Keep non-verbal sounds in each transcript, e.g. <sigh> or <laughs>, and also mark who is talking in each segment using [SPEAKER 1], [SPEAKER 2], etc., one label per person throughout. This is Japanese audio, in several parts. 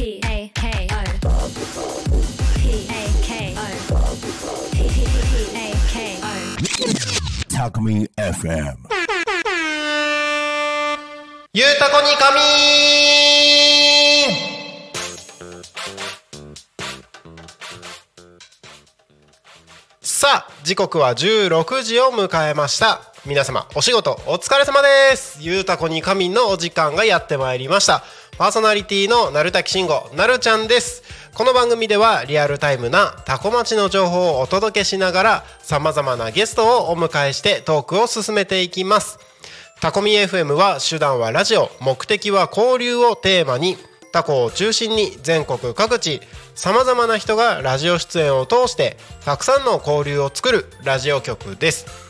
[SPEAKER 1] P A K O P A K O P A K O
[SPEAKER 2] Talk FM.
[SPEAKER 3] ゆうたこにかみさあ時刻は16時を迎えました。皆様お仕事お疲れ様です。ゆうたこにかみんのお時間がやってまいりました。パーソナリティのなるたきしんごなるちゃんです。この番組ではリアルタイムなタコ町の情報をお届けしながらさまざまなゲストをお迎えしてトークを進めていきます。タコミ FM は手段はラジオ目的は交流をテーマにタコを中心に全国各地さまざまな人がラジオ出演を通してたくさんの交流を作るラジオ局です。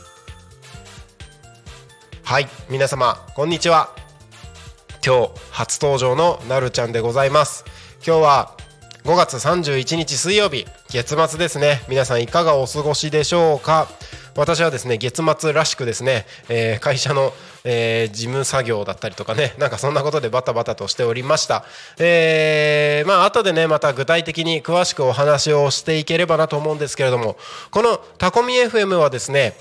[SPEAKER 3] はい皆様こんにちは。今日初登場のなるちゃんでございます。今日は5月31日水曜日月末ですね。皆さんいかがお過ごしでしょうか。私はですね月末らしくですね、えー、会社の、えー、事務作業だったりとかねなんかそんなことでバタバタとしておりました。えー、まあ後でねまた具体的に詳しくお話をしていければなと思うんですけれどもこのタコミ FM はですね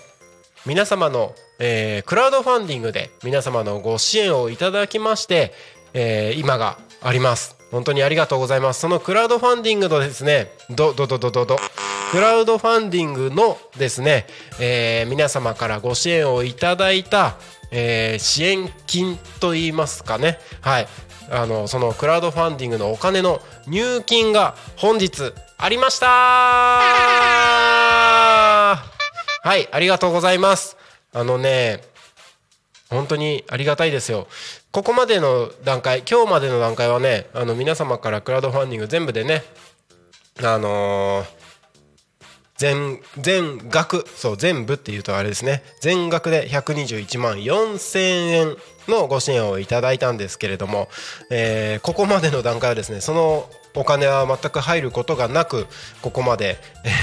[SPEAKER 3] 皆様の、えー、クラウドファンディングで皆様のご支援をいただきまして、えー、今があります。本当にありがとうございます。そのクラウドファンディングのですねどどどどどどクラウドファンディングのですね、えー、皆様からご支援をいただいた、え、支援金といいますかね。はい。あのそのクラウドファンディングのお金の入金が本日ありましたはいありがとうございます。あのね本当にありがたいですよ。ここまでの段階今日までの段階はねあの皆様からクラウドファンディング全部でねあのー、全全額そう全部っていうとあれですね。全額で121万4000円のご支援をいただいたんですけれども、えー、ここまでの段階はですねそのお金は全く入ることがなくここまで、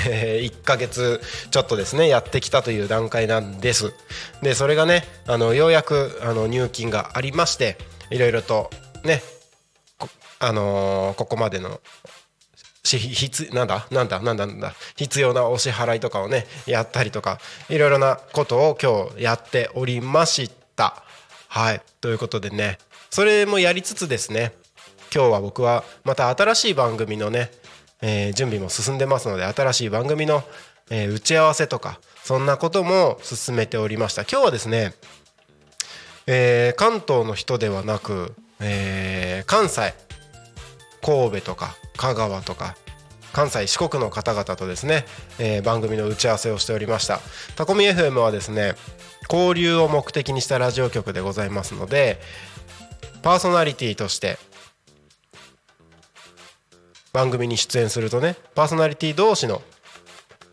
[SPEAKER 3] えー、1ヶ月ちょっとですねやってきたという段階なんです。でそれがねあのようやくあの入金がありましていろいろとねあのー、ここまでの必なんだ？なんだ？なんだ？なんだ？必要なお支払いとかをねやったりとかいろいろなことを今日やっておりました。はい。ということでねそれもやりつつですね今日は僕はまた新しい番組のね、えー、準備も進んでますので新しい番組の、えー、打ち合わせとかそんなことも進めておりました。今日はですね、えー、関東の人ではなく、え関西神戸とか香川とか関西四国の方々とですね、え番組の打ち合わせをしておりました。タコミ FM はですね交流を目的にしたラジオ局でございますのでパーソナリティとして番組に出演するとねパーソナリティ同士の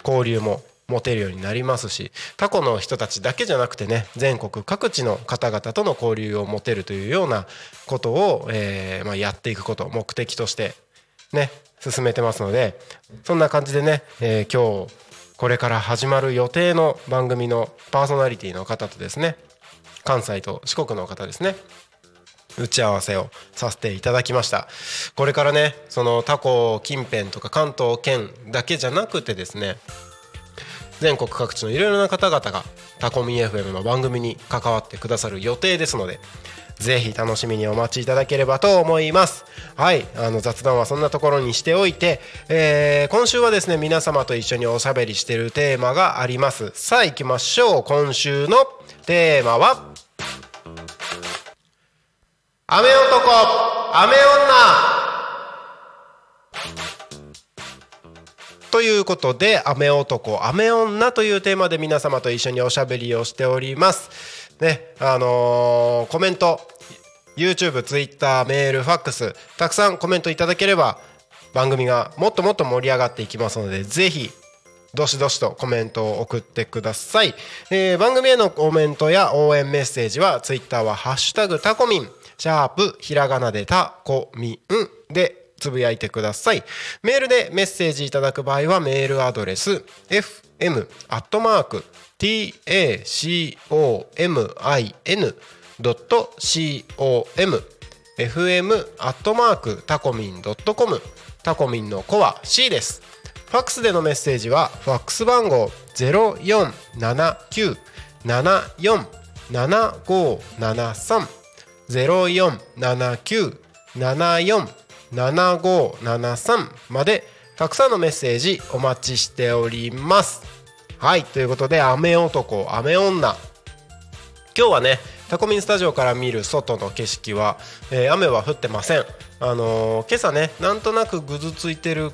[SPEAKER 3] 交流も持てるようになりますし過去の人たちだけじゃなくてね全国各地の方々との交流を持てるというようなことを、えーまあ、やっていくこと目的としてね進めてますのでそんな感じでね、えー、今日これから始まる予定の番組のパーソナリティの方とですね関西と四国の方ですね打ち合わせをさせていただきました。これからねその他校近辺とか関東圏だけじゃなくてですね全国各地のいろいろな方々がタコミ FM の番組に関わってくださる予定ですのでぜひ楽しみにお待ちいただければと思います。はいあの雑談はそんなところにしておいて、えー、今週はですね皆様と一緒におしゃべりしているテーマがあります。さあ行きましょう。今週のテーマは雨男雨女。ということで雨男雨女というテーマで皆様と一緒におしゃべりをしております。ねあのー、コメント YouTube、Twitter、メール、ファックスたくさんコメントいただければ番組がもっともっと盛り上がっていきますのでぜひどしどしとコメントを送ってください、えー番組へのコメントや応援メッセージはツイッターは「ハッシュタグタコミン」シャープひらがなでタコミンでつぶやいてくださいメールでメッセージいただく場合はメールアドレス F. M. アットマーク T. A. C. O. M. I. N.. C. O. M. fm アットマークタコミンドットコムタコミンの子は C ですファックスでのメッセージはファックス番号0479747573 7573までたくさんのメッセージお待ちしております。はいということで雨男雨女。今日はねタコミンスタジオから見る外の景色は、えー雨は降ってません。あのー今朝ねなんとなくぐずついてる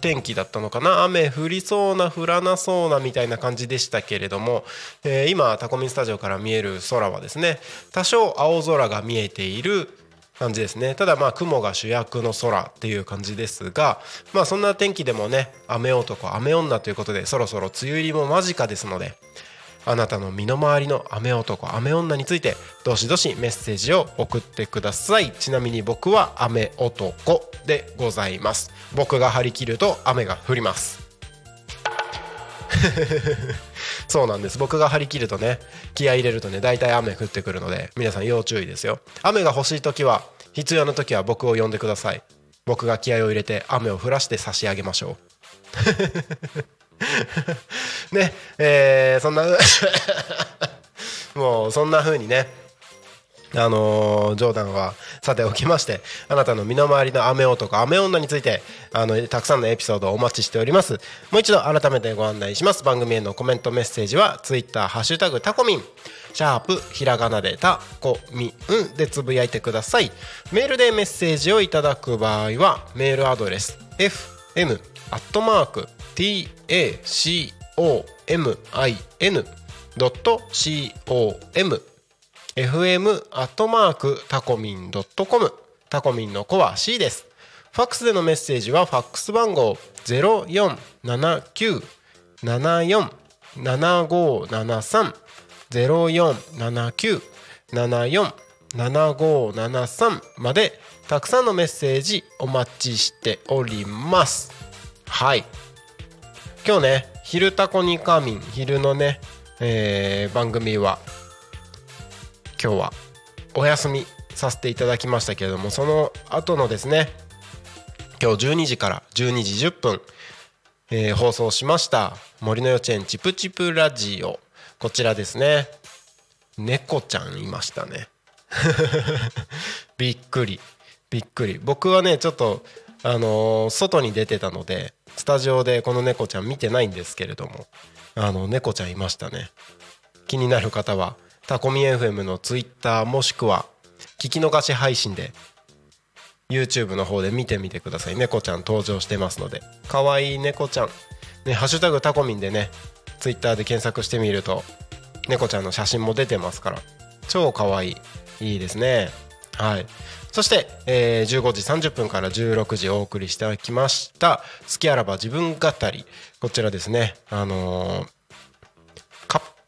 [SPEAKER 3] 天気だったのかな。雨降りそうな降らなそうなみたいな感じでしたけれども、えー今タコミンスタジオから見える空はですね多少青空が見えている感じですね。ただまあ雲が主役の空っていう感じですがまあそんな天気でもね雨男雨女ということでそろそろ梅雨入りも間近ですのであなたの身の回りの雨男雨女についてどしどしメッセージを送ってください。ちなみに僕は雨男でございます。僕が張り切ると雨が降ります。<laughs> そうなんです。僕が張り切るとね気合入れるとね大体雨降ってくるので皆さん要注意ですよ。雨が欲しい時は必要な時は僕を呼んでください。僕が気合を入れて雨を降らして差し上げましょう。<laughs> ねえーそんな <laughs> もうそんな風にねあのー冗談はさておきましてあなたの身の回りの雨男雨女についてあのたくさんのエピソードをお待ちしております。もう一度改めてご案内します。番組へのコメントメッセージは Twitter ハッシュタグタコミンシャープひらがなでタコミンでつぶやいてください。メールでメッセージをいただく場合はメールアドレス fm アットマーク tacomin.com fm アットマークタコミンドットコム。タコミンの子は C です。ファックスでのメッセージはファックス番号0479747573 0479747573までたくさんのメッセージお待ちしております。はい。今日ね「昼タコにカミン」昼のね、えー番組は今日はお休みさせていただきましたけれどもその後のですね今日12時から12時10分、えー放送しました森の幼稚園チプチプラジオ。こちらですね。猫ちゃんいましたね。<laughs> びっくり。びっくり。僕はねちょっとあのー外に出てたのでスタジオでこの猫ちゃん見てないんですけれどもあの猫ちゃんいましたね。気になる方はタコミ FM のツイッターもしくは聞き逃し配信で YouTube の方で見てみてください猫ちゃん登場してますので。かわいい猫ちゃん。ねハッシュタグタコミンでねツイッターで検索してみると猫ちゃんの写真も出てますから。超かわい。いいいですね。はい。そして、えー15時30分から16時お送りしてきました「好きあらば自分語り」こちらですね。あのー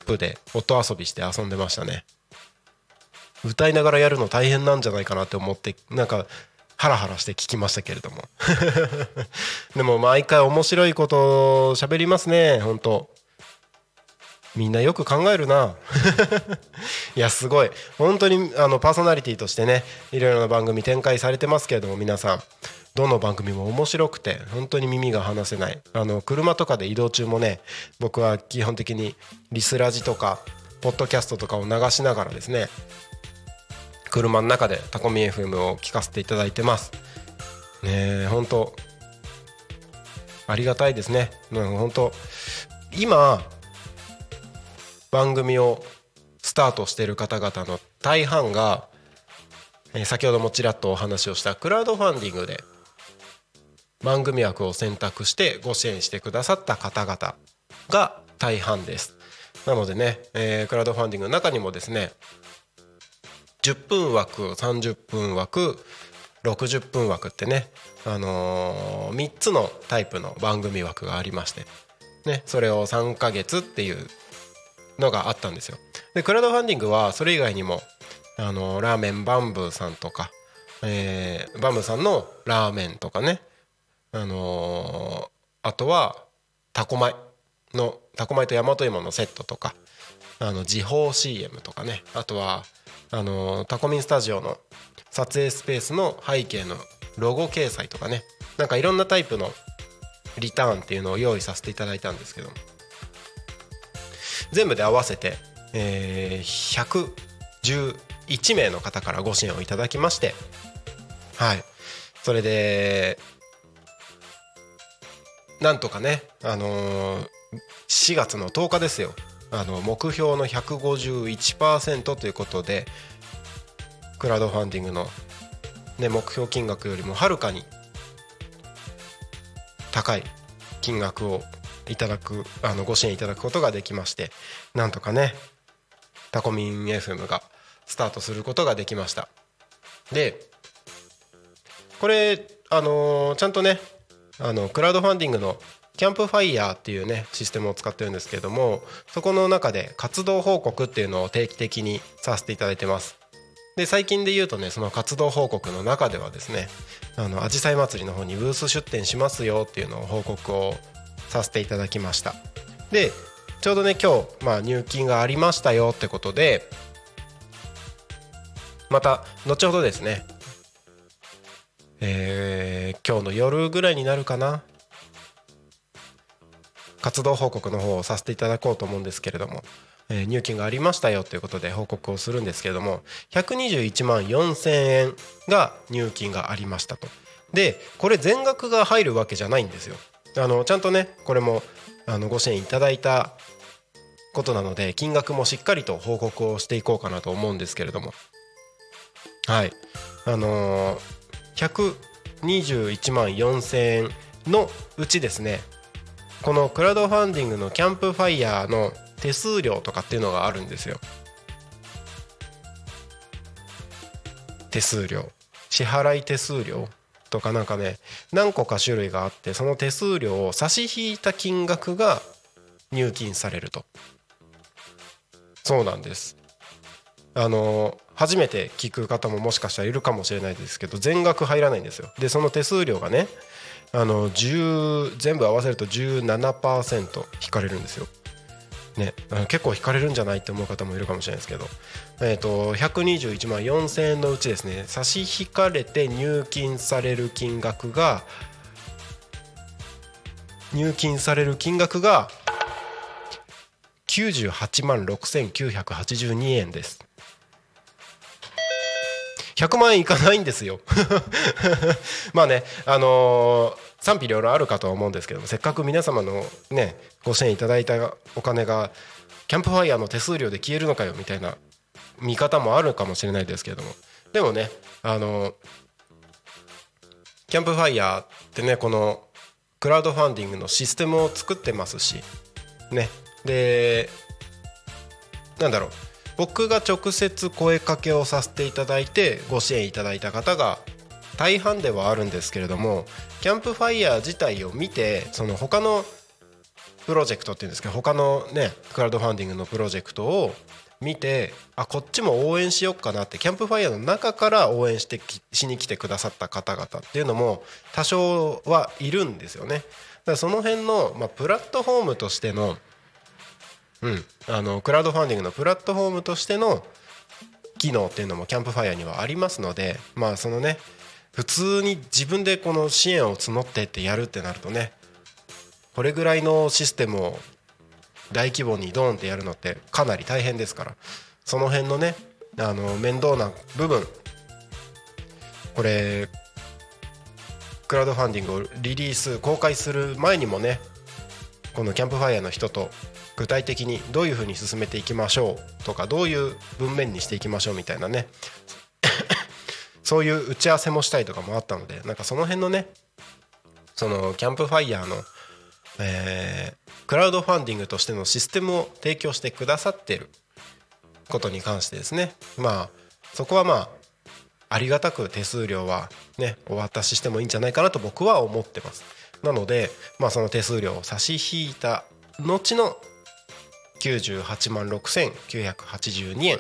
[SPEAKER 3] プで音遊びして遊んでましたね。歌いながらやるの大変なんじゃないかなって思ってなんかハラハラして聞きましたけれども。<laughs> でも毎回面白いこと喋りますね。本当。みんなよく考えるな。<laughs> いやすごい。本当にあのパーソナリティとしてねいろいろな番組展開されてますけれども皆さん。どの番組も面白くて本当に耳が離せない。あの車とかで移動中もね僕は基本的にリスラジとかポッドキャストとかを流しながらですね車の中でタコミ FM を聞かせていただいてます。ねえ本当ありがたいですね。うん本当今番組をスタートしている方々の大半が、先ほどもちらっとお話をしたクラウドファンディングで番組枠を選択してご支援してくださった方々が大半です。なのでね、えークラウドファンディングの中にもですね10分枠30分枠60分枠ってね、あのー、3つのタイプの番組枠がありまして、ね、それを3ヶ月っていうのがあったんですよ。でクラウドファンディングはそれ以外にも、あのー、ラーメンバンブーさんとか、えー、バンブーさんのラーメンとかね、あのー、あとはタコ米のタコ米と大和芋のセットとかあの時報 CM とかね。あとはあのタコミンスタジオの撮影スペースの背景のロゴ掲載とかね。なんかいろんなタイプのリターンっていうのを用意させていただいたんですけど。も全部で合わせて、えー、111名の方からご支援をいただきまして。はい。それでなんとかねあのー、4月の10日ですよ。あの目標の151%ということでクラウドファンディングの、ね、目標金額よりもはるかに高い金額をいただくあのご支援いただくことができましてなんとかねタコミン FM がスタートすることができました。でこれあのー、ちゃんとねあのクラウドファンディングのキャンプファイヤーっていうねシステムを使ってるんですけれどもそこの中で活動報告っていうのを定期的にさせていただいてます。で最近で言うとねその活動報告の中ではですねあの紫陽花祭りの方にブース出店しますよっていうのを報告をさせていただきました。でちょうどね今日、まあ、入金がありましたよってことでまた後ほどですねえー、今日の夜ぐらいになるかな？活動報告の方をさせていただこうと思うんですけれども、えー、入金がありましたよということで報告をするんですけれども。121万4000円が入金がありましたと。でこれ全額が入るわけじゃないんですよ。あのちゃんとねこれもあのご支援いただいたことなので金額もしっかりと報告をしていこうかなと思うんですけれども。はい。あのー、121万4000円のうちですねこのクラウドファンディングのキャンプファイヤーの手数料とかっていうのがあるんですよ。手数料。支払い手数料とかなんかね何個か種類があってその手数料を差し引いた金額が入金されると。そうなんです。あの初めて聞く方ももしかしたらいるかもしれないですけど全額入らないんですよ。でその手数料がねあの10全部合わせると17%引かれるんですよ。ね、結構引かれるんじゃないって思う方もいるかもしれないですけど、えーと、121万4000円のうちですね差し引かれて入金される金額が入金される金額が98万6982円です。100万円いかないんですよ。<laughs> まあねあのー、賛否両論あるかとは思うんですけどもせっかく皆様のねご支援いただいたお金がキャンプファイヤーの手数料で消えるのかよみたいな見方もあるかもしれないですけれども。でもねあのー、キャンプファイヤーってねこのクラウドファンディングのシステムを作ってますしね。でなんだろう。僕が直接声かけをさせていただいてご支援いただいた方が大半ではあるんですけれどもキャンプファイヤー自体を見てその他のプロジェクトっていうんですけど他のねクラウドファンディングのプロジェクトを見てあこっちも応援しよっかなってキャンプファイヤーの中から応援してしに来てくださった方々っていうのも多少はいるんですよね。だからその辺の、まあ、プラットフォームとしてのうん、あのクラウドファンディングのプラットフォームとしての機能っていうのもキャンプファイヤーにはありますのでまあそのね普通に自分でこの支援を募ってってやるってなるとねこれぐらいのシステムを大規模にドーンってやるのってかなり大変ですからその辺のねあの面倒な部分これクラウドファンディングをリリース公開する前にもねこのキャンプファイヤーの人と具体的にどういうふうに進めていきましょうとかどういう文面にしていきましょうみたいなね。<laughs> そういう打ち合わせもしたいとかもあったのでなんかその辺のねそのキャンプファイヤーの、えー、クラウドファンディングとしてのシステムを提供してくださってることに関してですね。まあそこはまあありがたく手数料はねお渡ししてもいいんじゃないかなと僕は思ってます。なのでまあその手数料を差し引いた後の98万6982円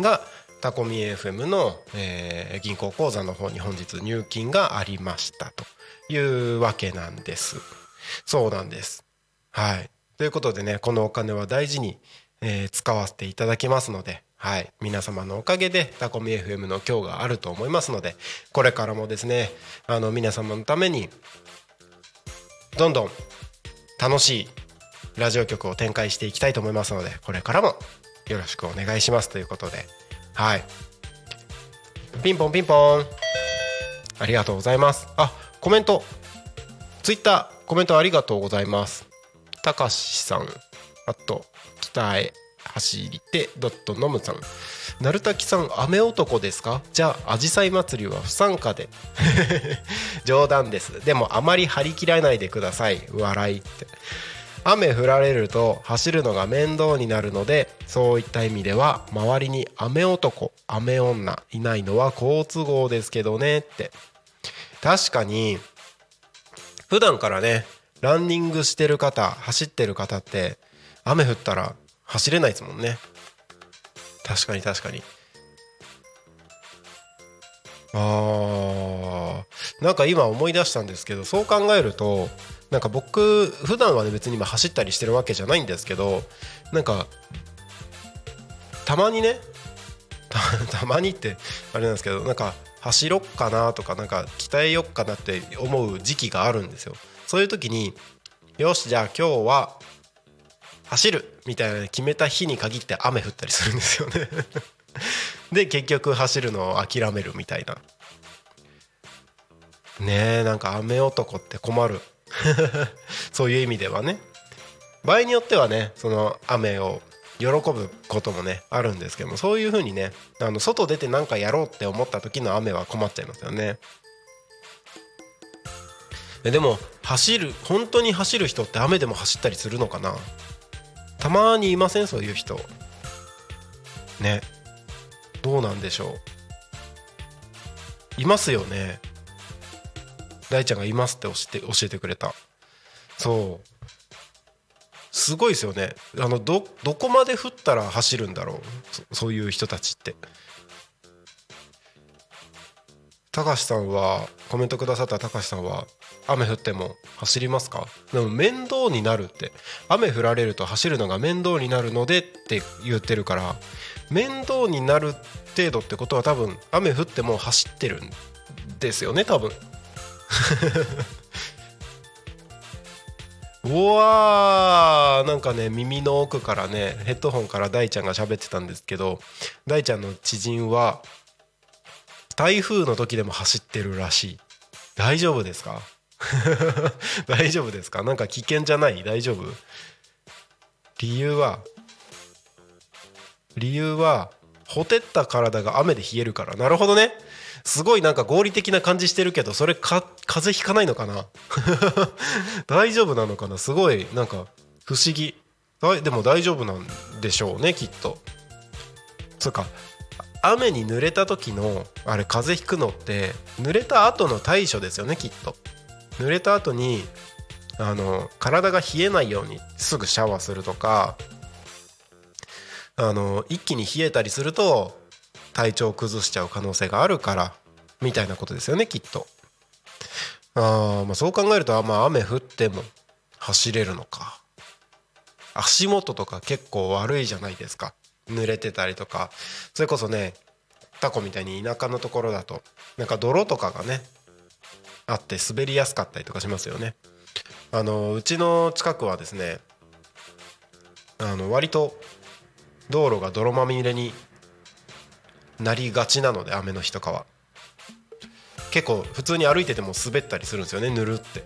[SPEAKER 3] がタコミ FM の、えー銀行口座の方に本日入金がありましたというわけなんです。そうなんです。はい。ということでねこのお金は大事に、えー使わせていただきますのではい。皆様のおかげでタコミ FM の今日があると思いますのでこれからもですねあの皆様のためにどんどん楽しいラジオ局を展開していきたいと思いますのでこれからもよろしくお願いします。ということで。はい。ピンポンピンポン。ありがとうございます。あコメント。ツイッターコメントありがとうございます。たかしさん。あと北へ走りてドットノムさん。なるたきさん雨男ですか？じゃああじさい祭りは不参加で。<laughs> 冗談です。でもあまり張り切らないでください。笑いって。雨降られると走るのが面倒になるのでそういった意味では周りに雨男雨女いないのは好都合ですけどねって。確かに普段からねランニングしてる方走ってる方って雨降ったら走れないですもんね。確かに確かに。あー。なんか今思い出したんですけどそう考えるとなんか僕普段はね別に今走ったりしてるわけじゃないんですけどなんかたまにね <laughs> たまにってあれなんですけどなんか走ろっかなとかなんか鍛えよっかなって思う時期があるんですよ。そういう時によしじゃあ今日は走るみたいな決めた日に限って雨降ったりするんですよね。<laughs> で結局走るのを諦めるみたいな。ねえなんか雨男って困る。<laughs> そういう意味ではね。場合によってはねその雨を喜ぶこともねあるんですけどもそういう風にねあの外出て何かやろうって思った時の雨は困っちゃいますよね。えでも走る本当に走る人って雨でも走ったりするのかな？たまにいません？そういう人。ね。どうなんでしょう。いますよね。大ちゃんがいますって教えて教えてくれた。そう。すごいですよね。あのどどこまで降ったら走るんだろう。そそういう人たちって。高橋さんはコメントくださった高橋さんは雨降っても走りますか？でも面倒になるって。雨降られると走るのが面倒になるのでって言ってるから面倒になる程度ってことは多分雨降っても走ってるんですよね多分。<laughs> うわーなんかね耳の奥からねヘッドホンから大ちゃんが喋ってたんですけど大ちゃんの知人は台風の時でも走ってるらしい。大丈夫ですか？<laughs> 大丈夫ですか？なんか危険じゃない？大丈夫？理由は理由はほてった体が雨で冷えるから。なるほどね。すごいなんか合理的な感じしてるけどそれか風邪ひかないのかな？<laughs> 大丈夫なのかな？すごいなんか不思議。でも大丈夫なんでしょうねきっと。そうか。雨に濡れた時のあれ風邪ひくのって濡れた後の対処ですよねきっと。濡れた後にあの体が冷えないようにすぐシャワーするとかあの一気に冷えたりすると体調を崩しちゃう可能性があるからみたいなことですよねきっと。あ、まあそう考えるとあまあ雨降っても走れるのか。足元とか結構悪いじゃないですか。濡れてたりとか。それこそねタコみたいに田舎のところだとなんか泥とかがねあって滑りやすかったりとかしますよね。あのうちの近くはですねあの割と道路が泥まみれになりがちなので雨の日とかは。結構普通に歩いてても滑ったりするんですよねぬるって。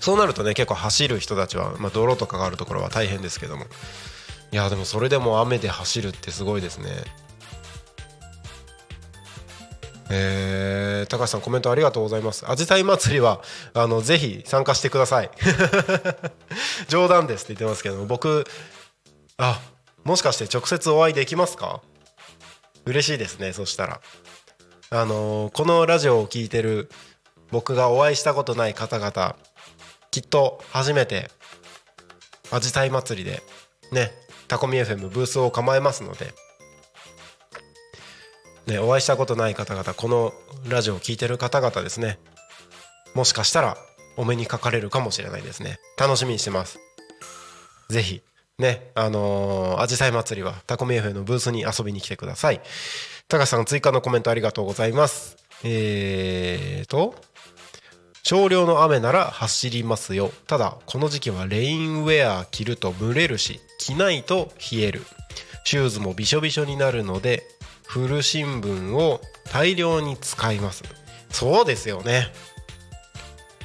[SPEAKER 3] そうなるとね結構走る人たちは、まあ、泥とかがあるところは大変ですけども。いやでもそれでも雨で走るってすごいですね。えー、高橋さんコメントありがとうございます。アジサイ祭りはあのぜひ参加してください。<laughs> 冗談ですって言ってますけど僕あもしかして直接お会いできますか？嬉しいですねそしたら。あのーこのラジオを聞いてる僕がお会いしたことない方々きっと初めてアジサイ祭りでねタコミ FM ブースを構えますので、ね、お会いしたことない方々このラジオを聞いてる方々ですね。もしかしたらお目にかかれるかもしれないですね。楽しみにしてます。ぜひねあのー、アジサイ祭りはタコミ FM のブースに遊びに来てください。高橋さん追加のコメントありがとうございます。えーと少量の雨なら走りますよ。ただこの時期はレインウェア着ると蒸れるし着ないと冷える。シューズもびしょびしょになるので古新聞を大量に使います。そうですよね。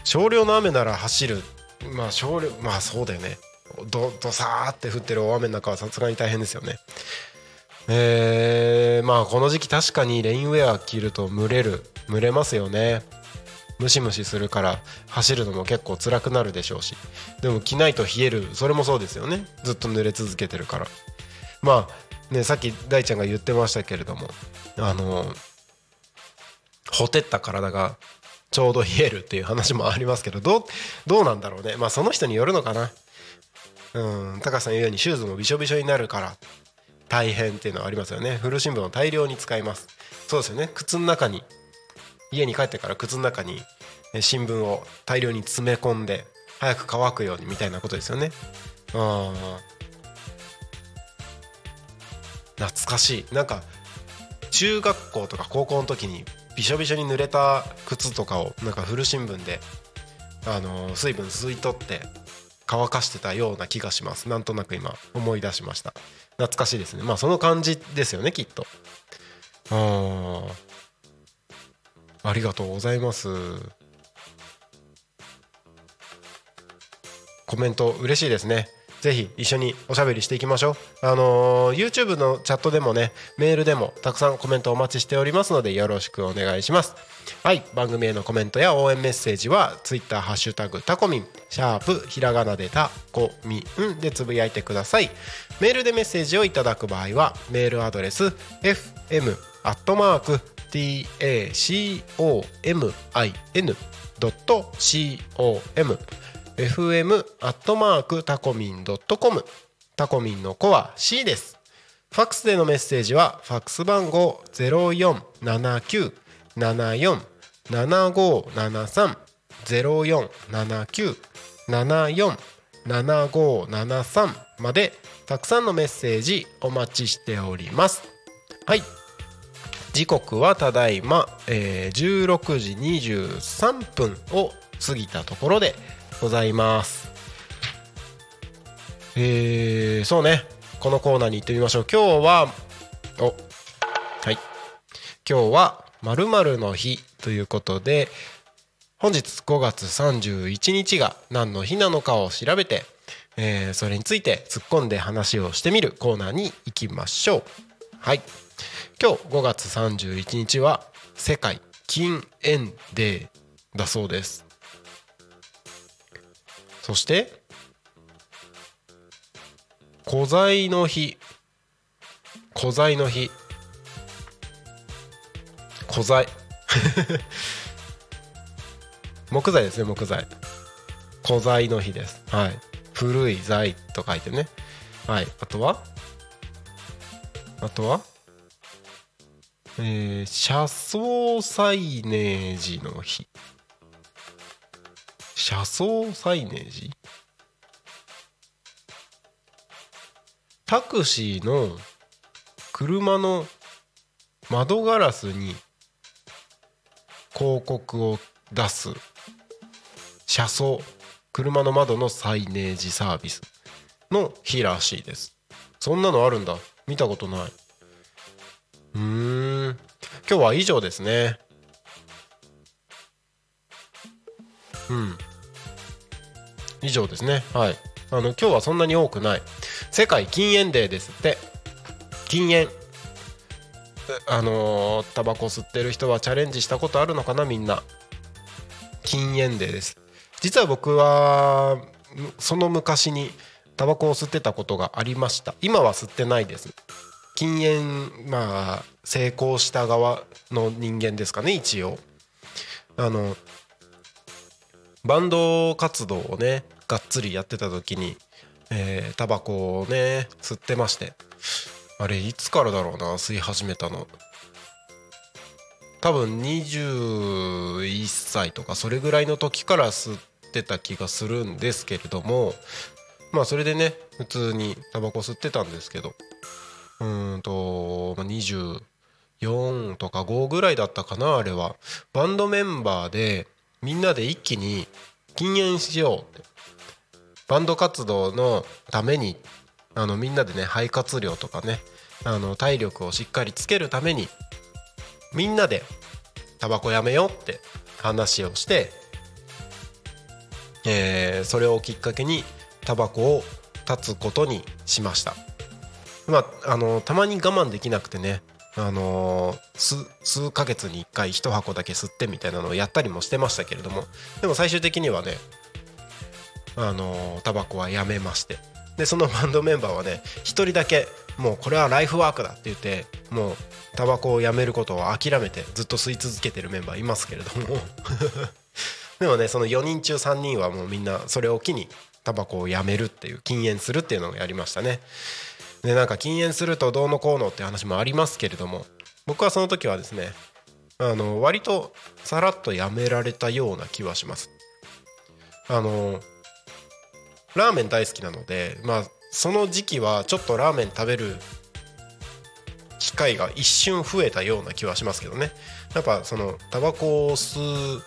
[SPEAKER 3] 少量の雨なら走る。まあ少量まあそうだよね。どどさーって降ってる大雨の中はさすがに大変ですよね。えー、まあこの時期確かにレインウェア着ると蒸れる蒸れますよね。ムシムシするから走るのも結構辛くなるでしょうし。でも着ないと冷える。それもそうですよね。ずっと濡れ続けてるから。まあねさっき大ちゃんが言ってましたけれどもあのほてった体がちょうど冷えるっていう話もありますけどどうどうなんだろうね。まあその人によるのかな。うん。高橋さん言うようにシューズもびしょびしょになるから大変っていうのはありますよね。古新聞を大量に使います。そうですよね。靴の中に家に帰ってから靴の中に新聞を大量に詰め込んで早く乾くようにみたいなことですよね。ああ懐かしい。なんか中学校とか高校の時にびしょびしょに濡れた靴とかをなんか古新聞であの水分吸い取って乾かしてたような気がします。なんとなく今思い出しました。懐かしいですね。まあその感じですよねきっと。ああありがとうございます。コメント嬉しいですね。ぜひ一緒におしゃべりしていきましょう。あのー YouTube のチャットでもねメールでもたくさんコメントお待ちしておりますのでよろしくお願いします。はい番組へのコメントや応援メッセージは Twitter ハッシュタグタコミンシャープひらがなでタコミンでつぶやいてください。メールでメッセージをいただく場合はメールアドレス fm アットマーク tacomin.com fm アットマークタコミンドットコム。タコミンの子は C です。ファックスでのメッセージはファックス番号0479747573 0479747573までたくさんのメッセージお待ちしております。はい。時刻はただいま、えー16時23分を過ぎたところでございます。えー、そうね。このコーナーに行ってみましょう。今日はおはい。今日は〇〇の日ということで本日5月31日が何の日なのかを調べて、えーそれについて突っ込んで話をしてみるコーナーに行きましょう。はい。今日5月31日は世界禁煙デーだそうです。そして古材の日。古材の日。古材。<laughs> 木材ですね木材。古材の日です。はい。古い材と書いてね。はい。あとは？あとは？えー、車窓サイネージの日。車窓サイネージ？タクシーの車の窓ガラスに広告を出す。車窓車の窓のサイネージサービスの日らしいです。そんなのあるんだ。見たことない。うん。今日は以上ですね。うん。以上ですね。はい。あの今日はそんなに多くない。世界禁煙デーですって。禁煙。あのータバコ吸ってる人はチャレンジしたことあるのかなみんな。禁煙デーです。実は僕はその昔にタバコを吸ってたことがありました。今は吸ってないです。禁煙まあ成功した側の人間ですかね一応。あのバンド活動をねがっつりやってた時にえタバコをね吸ってまして。あれいつからだろうな吸い始めたの。多分21歳とかそれぐらいの時から吸ってた気がするんですけれどもまあそれでね普通にタバコ吸ってたんですけど。うーんと24とか5ぐらいだったかなあれは。バンドメンバーでみんなで一気に禁煙しようって。バンド活動のためにあのみんなでね肺活量とかねあの体力をしっかりつけるためにみんなでタバコやめようって話をして、えそれをきっかけにタバコを断つことにしました。まああのたまに我慢できなくてねあの数数ヶ月に1回1箱だけ吸ってみたいなのをやったりもしてましたけれどもでも最終的にはねあのタバコはやめまして。でそのバンドメンバーはね1人だけもうこれはライフワークだって言ってもうタバコをやめることを諦めてずっと吸い続けてるメンバーいますけれども。<laughs> でもねその4人中3人はもうみんなそれを機にタバコをやめるっていう禁煙するっていうのをやりましたね。でなんか禁煙するとどうのこうのって話もありますけれども僕はその時はですねあの割とさらっとやめられたような気はします。あのラーメン大好きなのでまあその時期はちょっとラーメン食べる機会が一瞬増えたような気はしますけどね。やっぱそのタバコを吸う、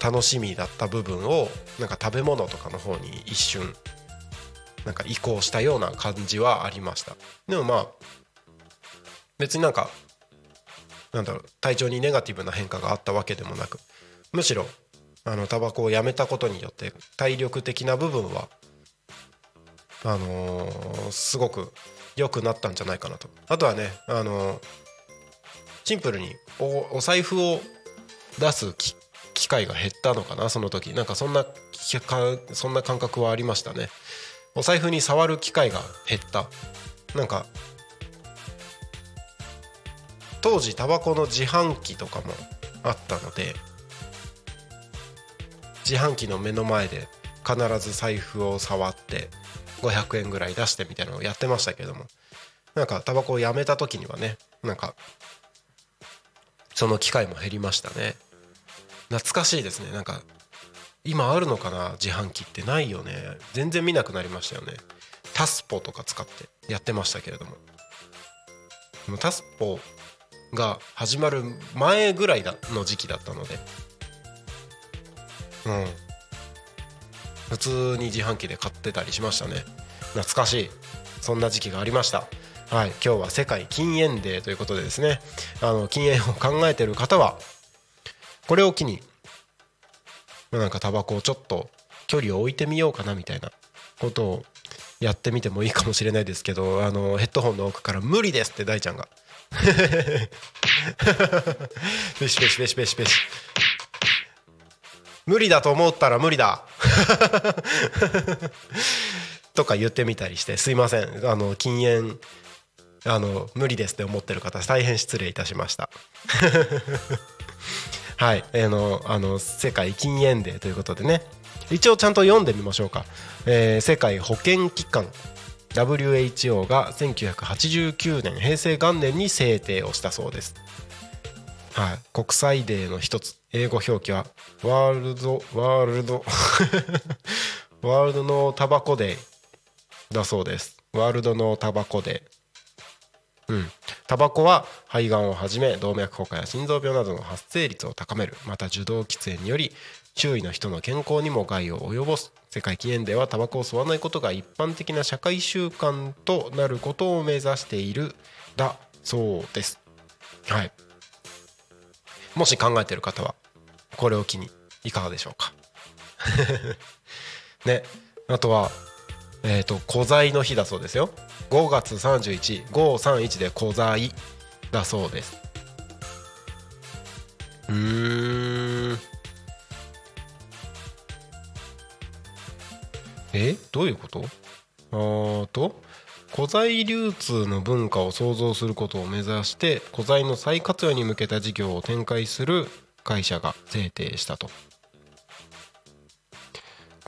[SPEAKER 3] 楽しみだった部分をなんか食べ物とかの方に一瞬なんか移行したような感じはありました。でもまあ別になんかなんだろう体調にネガティブな変化があったわけでもなくむしろあのタバコをやめたことによって体力的な部分はあのーすごく良くなったんじゃないかなと。あとはねあのーシンプルにお財布を出す機会が減ったのかなその時。なんかそんなそんな感覚はありましたね。お財布に触る機会が減った。なんか当時タバコの自販機とかもあったので自販機の目の前で必ず財布を触って500円ぐらい出してみたいなのをやってましたけども。なんかタバコをやめた時にはねなんかその機会も減りましたね。懐かしいですね。なんか今あるのかな自販機ってないよね。全然見なくなりましたよね。タスポとか使ってやってましたけれども。でもタスポが始まる前ぐらいだの時期だったので。うん。普通に自販機で買ってたりしましたね。懐かしい。そんな時期がありました。はい。今日は世界禁煙デーということでですね。あの禁煙を考えてる方はこれを機になんかタバコをちょっと距離を置いてみようかなみたいなことをやってみてもいいかもしれないですけどあのヘッドホンの奥から「無理です」って大ちゃんが。<laughs> ペシペシペシペシペシ。無理だと思ったら無理だ。<laughs> とか言ってみたりしてすいません。あの禁煙。あの無理ですって思ってる方大変失礼いたしました。はい、えーのあの世界禁煙デーということでね。一応ちゃんと読んでみましょうか、えー世界保健機関。WHO が1989年平成元年に制定をしたそうです。はい、国際デーの一つ。英語表記は World World。World <laughs> No Tobacco Day だそうです。 World No Tobacco Day。うん。タバコは肺がんをはじめ動脈硬化や心臓病などの発生率を高める。また受動喫煙により周囲の人の健康にも害を及ぼす世界禁煙デーはタバコを吸わないことが一般的な社会習慣となることを目指しているだそうです。はい。もし考えてる方はこれを機にいかがでしょうか？<laughs> ね。あとはえっ、と古材の日だそうですよ。5月31531で古材だそうです。うん。え？どういうこと？あーと古材流通の文化を創造することを目指して古材の再活用に向けた事業を展開する会社が制定したと。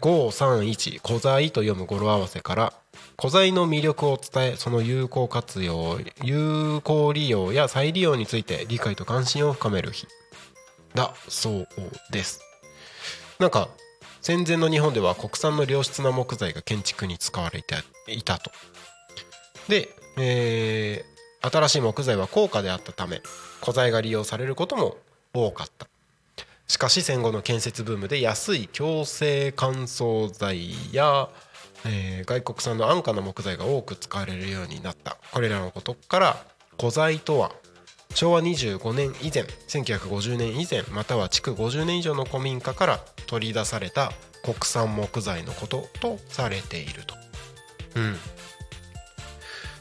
[SPEAKER 3] 531古材と読む語呂合わせから古材の魅力を伝えその有効活用有効利用や再利用について理解と関心を深める日だそうです。なんか戦前の日本では国産の良質な木材が建築に使われていたと。で、えー新しい木材は高価であったため古材が利用されることも多かった。しかし戦後の建設ブームで安い強制乾燥材や、えー外国産の安価な木材が多く使われるようになった。これらのことから古材とは昭和25年以前1950年以前または築50年以上の古民家から取り出された国産木材のこととされていると。うん。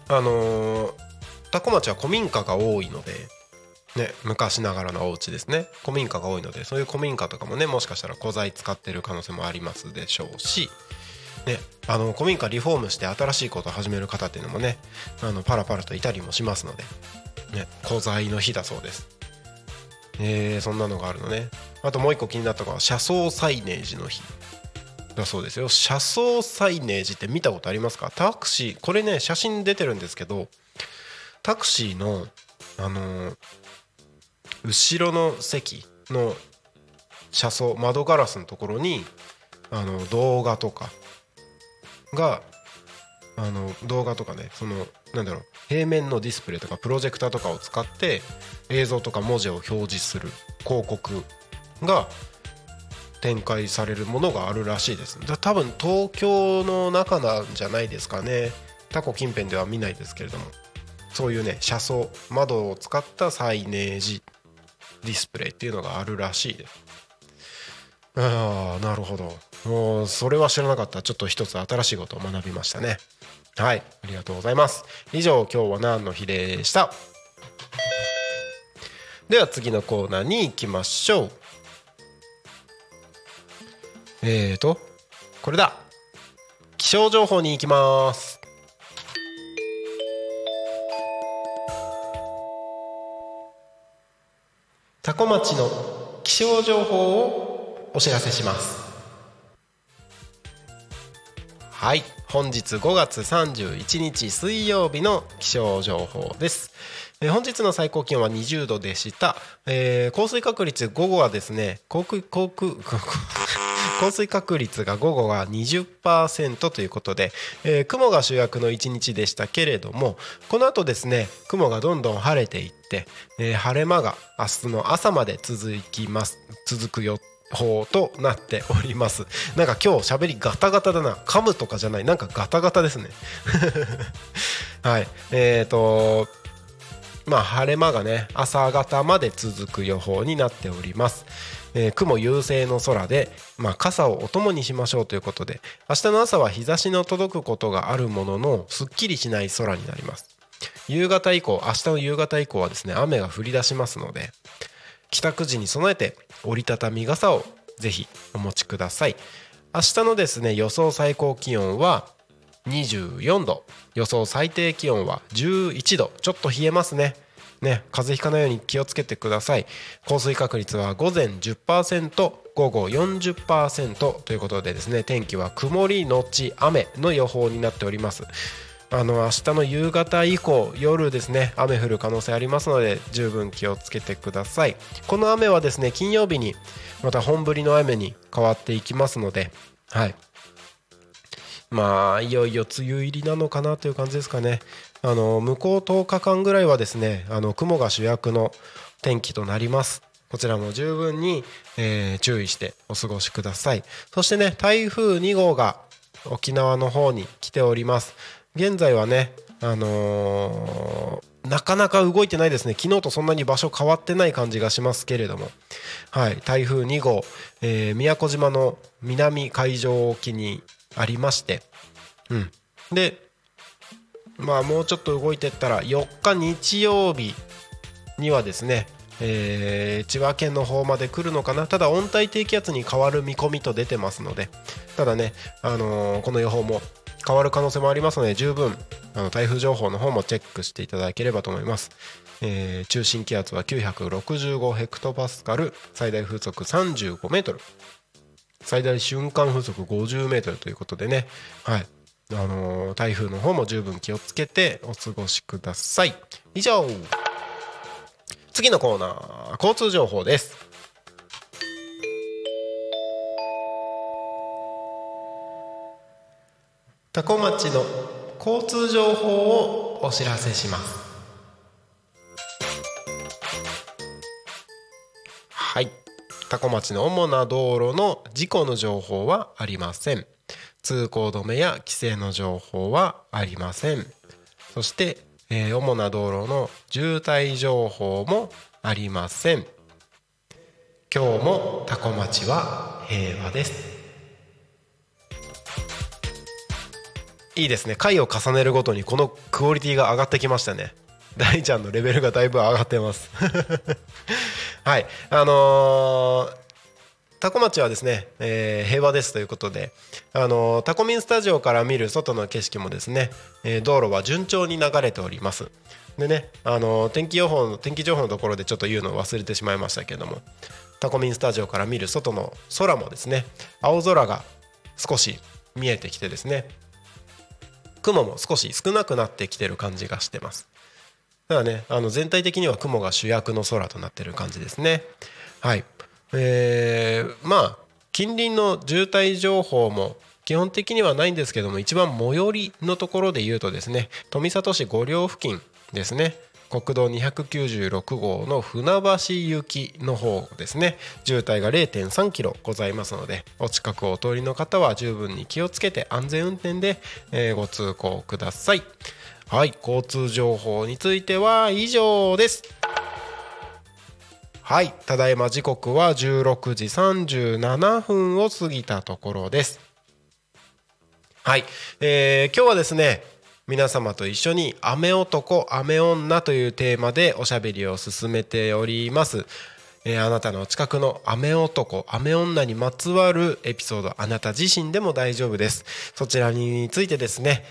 [SPEAKER 3] あのー多古町は古民家が多いので、ね、昔ながらのお家ですね。古民家が多いのでそういう古民家とかもねもしかしたら古材使ってる可能性もありますでしょうし、ね、あの古民家リフォームして新しいことを始める方っていうのもねあのパラパラといたりもしますので、ね、古材の日だそうです。えー、そんなのがあるのね。あともう一個気になったのは車窓サイネージの日だそうですよ。車窓サイネージって見たことありますか？タクシーこれね写真出てるんですけどタクシーのあのー後ろの席の車窓窓ガラスのところにあの動画とかがあの動画とかねそのなんだろう平面のディスプレイとかプロジェクターとかを使って映像とか文字を表示する広告が展開されるものがあるらしいです。だ多分東京の中なんじゃないですかね。タコ近辺では見ないですけれども。そういうね車窓窓を使ったサイネージディスプレイっていうのがあるらしいです。ああなるほど。もうそれは知らなかった。ちょっと一つ新しいことを学びましたね。はいありがとうございます。以上今日は何の日でした？では次のコーナーに行きましょう。えーとこれだ。気象情報に行きます。多古町の気象情報をお知らせします。はい。本日5月31日水曜日の気象情報です。え本日の最高気温は20度でした、えー降水確率午後はですね航空航空 <laughs> 降水確率が午後は20%ということで、えー雲が主役の一日でしたけれどもこの後ですね雲がどんどん晴れていって、えー晴れ間が明日の朝まで続きます続く予報となっております。なんか今日喋りガタガタだな。噛むとかじゃない。なんかガタガタですね。<laughs> はい。えーとまあ晴れ間がね朝方まで続く予報になっております、えー雲優勢の空で、まあ、傘をお供にしましょうということで明日の朝は日差しの届くことがあるもののすっきりしない空になります。夕方以降明日の夕方以降はですね雨が降り出しますので帰宅時に備えて折りたたみ傘をぜひお持ちください。明日のですね予想最高気温は24度。予想最低気温は11度。ちょっと冷えますね。ね風邪ひかないように気をつけてください。降水確率は午前10%午後40%ということでですね天気は曇りのち雨の予報になっております。あの明日の夕方以降夜ですね雨降る可能性ありますので十分気をつけてください。この雨はですね金曜日にまた本降りの雨に変わっていきますのではい。まあいよいよ梅雨入りなのかなという感じですかね。あの向こう10日間ぐらいはですねあの雲が主役の天気となります。こちらも十分に、えー注意してお過ごしください。そしてね台風2号が沖縄の方に来ております。現在はねあのーなかなか動いてないですね。昨日とそんなに場所変わってない感じがしますけれども。はい。台風2号、えー宮古島の南海上沖にありまして。うん。でまあもうちょっと動いてったら4日日曜日にはですね、えー千葉県の方まで来るのかな。ただ温帯低気圧に変わる見込みと出てますので。ただね、あのーこの予報も変わる可能性もありますので十分、あの台風情報の方もチェックしていただければと思います、えー中心気圧は965ヘクトパスカル最大風速35メートル。最大瞬間風速50メートルということでね。はい。あのー台風の方も十分気をつけてお過ごしください。以上。次のコーナー交通情報です。多古町の交通情報をお知らせします。はい。多古町の主な道路の事故の情報はありません。通行止めや規制の情報はありません。そして、えー主な道路の渋滞情報もありません。今日も多古町は平和です。いいですね。回を重ねるごとにこのクオリティが上がってきましたね。<laughs> 大ちゃんのレベルがだいぶ上がってます。<laughs> はい。あのータコ町はですね、えー平和ですということで、あのタコミンスタジオから見る外の景色もですね、えー道路は順調に流れております。でね、あの天気予報の天気情報のところでちょっと言うのを忘れてしまいましたけれどもタコミンスタジオから見る外の空もですね青空が少し見えてきてですね雲も少し少なくなってきてる感じがしてます。ただねあの全体的には雲が主役の空となってる感じですね。はい。えーまあ近隣の渋滞情報も基本的にはないんですけども一番最寄りのところで言うとですね富里市五稜付近ですね。国道296号の船橋行きの方ですね。渋滞が0.3キロございますのでお近くをお通りの方は十分に気をつけて安全運転で、えご通行ください。はい交通情報については以上です。はいただいま時刻は16時37分を過ぎたところです。はい、えー今日はですね皆様と一緒に「雨男雨女」というテーマでおしゃべりを進めております、えーあなたの近くの雨男雨女にまつわるエピソードあなた自身でも大丈夫です。そちらについてですね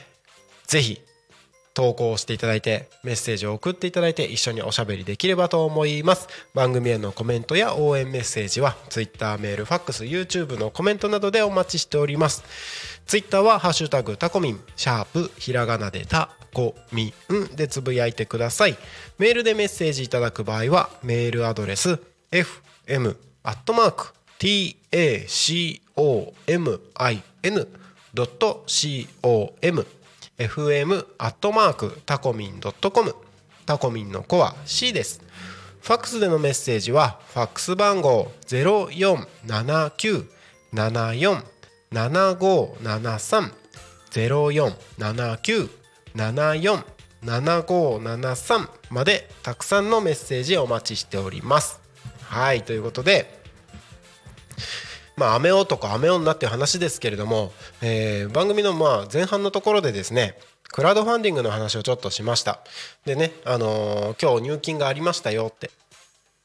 [SPEAKER 3] ぜひ投稿していただいてメッセージを送っていただいて一緒におしゃべりできればと思います。番組へのコメントや応援メッセージは Twitter メールファックス YouTube のコメントなどでお待ちしております。Twitter は「ハッシュタグタコミン」シャープひらがなでタコミンでつぶやいてください。メールでメッセージいただく場合はメールアドレス fm アットマーク tacomin.com fm アットマークタコミンドットコムタコミンの子は C です。ファックスでのメッセージはファックス番号ゼロ四七九七四七五七三ゼロ四七九七四七五七三までたくさんのメッセージお待ちしております。はいということでまあ、雨男雨女っていう話ですけれども、えー番組のまあ前半のところでですねクラウドファンディングの話をちょっとしました。でね、あのー今日入金がありましたよって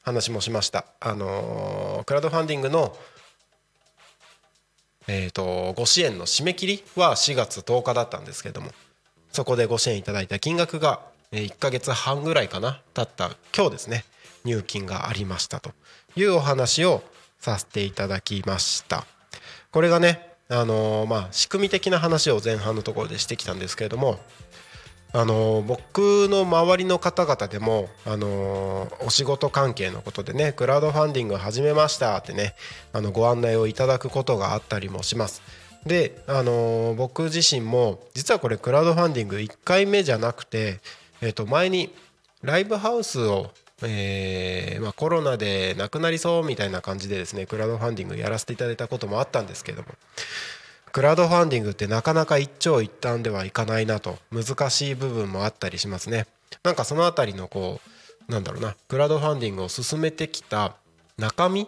[SPEAKER 3] 話もしました、あのークラウドファンディングのえー、とご支援の締め切りは4月10日だったんですけれどもそこでご支援いただいた金額が1ヶ月半ぐらいかな経った今日ですね入金がありましたというお話をさせていただきましたこれがねあのまあ仕組み的な話を前半のところでしてきたんですけれどもあの僕の周りの方々でも、あのお仕事関係のことでねクラウドファンディング始めましたってねあのご案内をいただくことがあったりもします。で、あの僕自身も実はこれクラウドファンディング1回目じゃなくて、えー、と前にライブハウスを、えーまあ、コロナでなくなりそうみたいな感じでですねクラウドファンディングやらせていただいたこともあったんですけどもクラウドファンディングってなかなか一長一短ではいかないなと難しい部分もあったりしますね。なんかそのあたりのこうなんだろうなクラウドファンディングを進めてきた中身